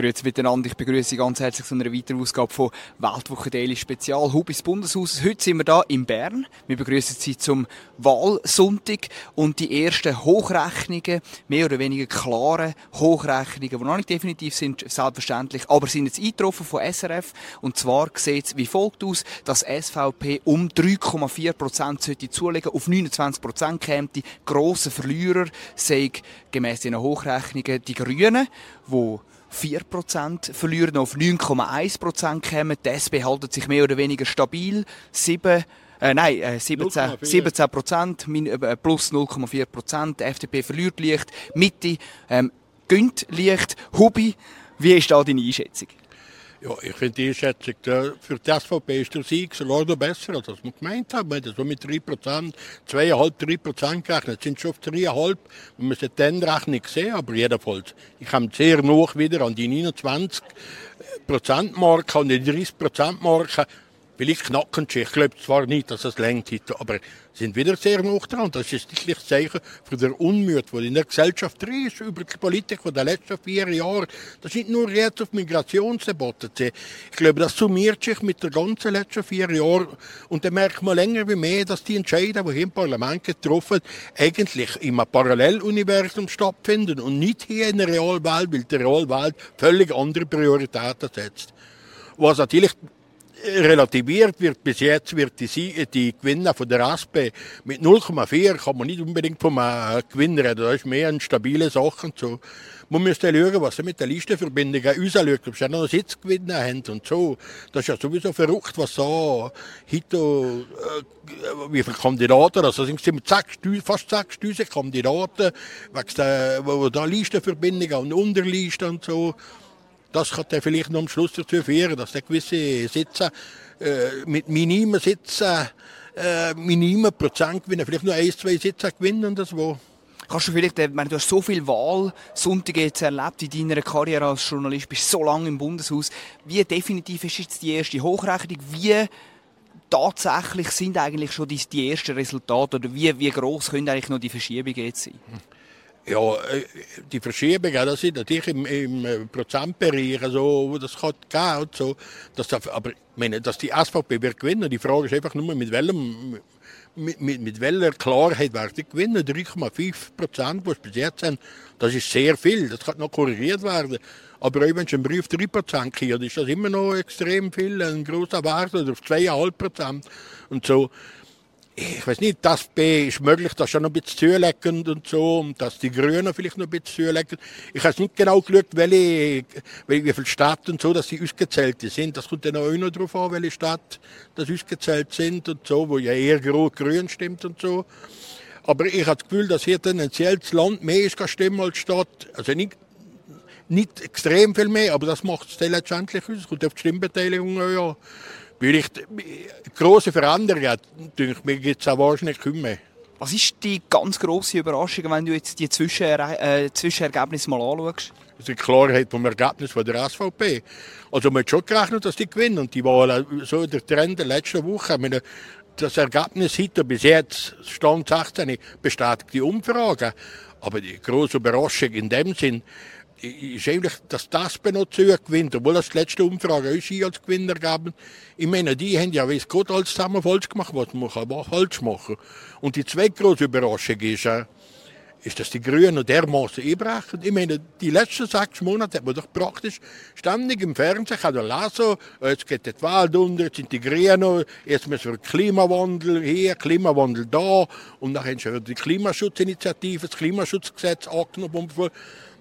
Grüezi miteinander, ich begrüße Sie ganz herzlich zu einer weiteren Ausgabe von Weltwoche Daily Spezial Hubis Bundeshaus. Heute sind wir da in Bern. Wir begrüßen Sie zum Wahlsonntag und die ersten Hochrechnungen, mehr oder weniger klare Hochrechnungen, die noch nicht definitiv sind, selbstverständlich, aber sind jetzt eingetroffen von SRF. Und zwar sieht es wie folgt aus, dass SVP um 3,4 Prozent sollte zulegen, auf 29 Prozent käme. Die grossen Verlierer sei gemäss den Hochrechnungen die Grünen, die 4% verlieren, auf 9,1% kommen. Die SP halten sich mehr oder weniger stabil. 7, äh, nein, äh, 17, 17 Prozent, äh, plus 0,4 Prozent. FDP verliert leicht. Mitte ähm, gönnt leicht. Hubi, wie ist da deine Einschätzung? Ja, ich finde die Einschätzung für die SVP ist der Sieg sogar noch besser, als wir gemeint haben. Wir haben so mit 3%, 2,5, 3% gerechnet. sind schon auf 3,5. Wir müssen dann Rechnung sehen, aber jedenfalls. Ich komme sehr noch wieder an die 29 Prozentmarke, an die 30 Prozentmarke vielleicht knacken. Ich glaube zwar nicht, dass es längt heute, aber sind wieder sehr noch dran. Das ist sicherlich Zeichen für den Unmut, der in der Gesellschaft ist, über die Politik der letzten vier Jahre. Das nicht nur jetzt auf Migrationsdebatten. Ich glaube, das summiert sich mit der ganzen letzten vier Jahren. Und dann merkt man länger wie mehr, dass die Entscheidungen, die hier im Parlament getroffen eigentlich im Paralleluniversum stattfinden und nicht hier in der Realwelt, weil die Realwelt völlig andere Prioritäten setzt. Was natürlich relativiert wird. Bis jetzt wird die, die Gewinner von der Raspe mit 0,4 kann man nicht unbedingt vom äh, Gewinn reden. Das ist mehr eine stabile Sache. Und so. Man müsste schauen, was sie mit der Listenverbindung rausschauen, ob sie noch Sitzgewinne haben und so. Das ist ja sowieso verrückt, was so heute, äh, wie viele Kandidaten, also sind es fast 6'000 Kandidaten, wegen der, wo da Listenverbindungen und Unterlisten und so. Das kann dann vielleicht noch am Schluss dazu führen, dass der gewisse Sitze äh, mit minimen Sitzen, äh, minimen Prozent gewinnen, vielleicht nur ein, zwei Sitze gewinnen das wo. Kannst du vielleicht, äh, meine, du hast so viele Wahlsonntage jetzt erlebt in deiner Karriere als Journalist, bist so lange im Bundeshaus. Wie definitiv ist jetzt die erste Hochrechnung? Wie tatsächlich sind eigentlich schon die, die ersten Resultate oder wie, wie groß können eigentlich noch die Verschiebungen jetzt sein? Ja, äh, die Verschiebung, das sind natürlich im, im äh, Prozentbereich, also, das gehen und so. Dass, aber meine, dass die SVP wird gewinnen, die Frage ist einfach nur, mit welchem mit, mit, mit welcher Klarheit werden sie gewinnen. 3,5 Prozent, die es bis jetzt sind, das ist sehr viel. Das kann noch korrigiert werden. Aber auch wenn es ein Brief 3 Prozent kriegt, ist das immer noch extrem viel, ein großer Wert oder auf 2,5 Prozent. Und so ich weiß nicht, das B ist möglich, dass schon ein bisschen zulecken und so, und dass die Grünen vielleicht noch ein bisschen zulecken. Ich habe nicht genau geschaut, welche, wie viele Städte und so, dass sie ausgezählt sind. Das kommt dann auch noch drauf an, welche Städte das ausgezählt sind und so, wo ja eher grün stimmt und so. Aber ich habe das Gefühl, dass hier tendenziell das Land mehr ist stimmen als Stadt. Also nicht, nicht extrem viel mehr, aber das macht es letztendlich aus. Es kommt auf die Stimmbeteiligung ja. Vielleicht große Veränderungen, denke mir, gibt es auch wahrscheinlich kaum Was ist die ganz grosse Überraschung, wenn du jetzt die Zwischener äh, Zwischenergebnisse mal anschaust? Die Klarheit vom Ergebnis von der SVP. Also man hat schon gerechnet, dass die gewinnen. Und die Wahl, so der Trend der letzten Woche, meine, das Ergebnis heute bis jetzt, Stand 16, bestätigt die Umfrage. Aber die große Überraschung in dem Sinn, ist eigentlich, dass das noch gewinnt, obwohl das die letzte Umfrage uns als Gewinner gaben. Ich meine, die haben ja, weiß Gott, alles zusammen falsch gemacht, was man kann falsch machen Und die zweite große Überraschung ist, äh, ist, dass die Grünen dermaßen einbrechen. Ich meine, die letzten sechs Monate hat man doch praktisch ständig im Fernsehen kann lesen, jetzt geht die Welt unter, jetzt sind die Grünen, jetzt müssen wir Klimawandel hier, Klimawandel da und dann haben sie die Klimaschutzinitiative, das Klimaschutzgesetz angenommen.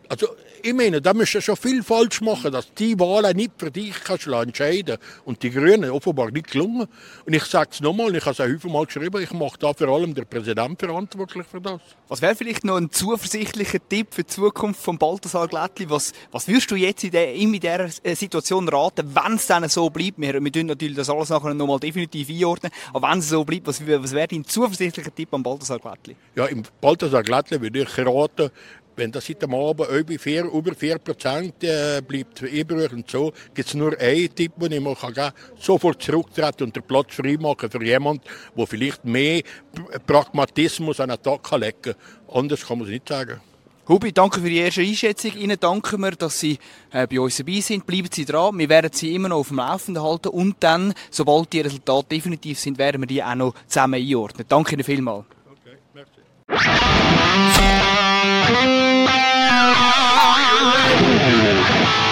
Also ich meine, da müsst du schon viel falsch machen, dass die Wahlen nicht für dich kannst entscheiden Und die Grünen offenbar nicht gelungen. Und ich sage es nochmal, ich habe es auch häufig geschrieben, ich mache da vor allem der Präsident verantwortlich für das. Was wäre vielleicht noch ein zuversichtlicher Tipp für die Zukunft von Balthasar Glättli? Was, was würdest du jetzt in, der, in dieser äh, Situation raten, wenn es dann so bleibt? Wir, wir tun natürlich das alles nachher nochmal definitiv einordnen, aber wenn es so bleibt, was, was wäre dein zuversichtlicher Tipp an Balthasar Glättli? Ja, im Balthasar Glättli würde ich raten, wenn das heute Abend über 4, über 4 Prozent äh, bleibt übrig und so, gibt es nur einen Tipp, den ich machen kann, sofort zurücktreten und den Platz freimachen für jemanden, der vielleicht mehr Pragmatismus an den Tag legen kann. Anders kann man es nicht sagen. Hubi, danke für die erste Einschätzung. Ihnen danken wir, dass Sie äh, bei uns dabei sind. Bleiben Sie dran. Wir werden Sie immer noch auf dem Laufenden halten. Und dann, sobald die Resultate definitiv sind, werden wir die auch noch zusammen einordnen. Danke Ihnen vielmals. Okay, merci. lá.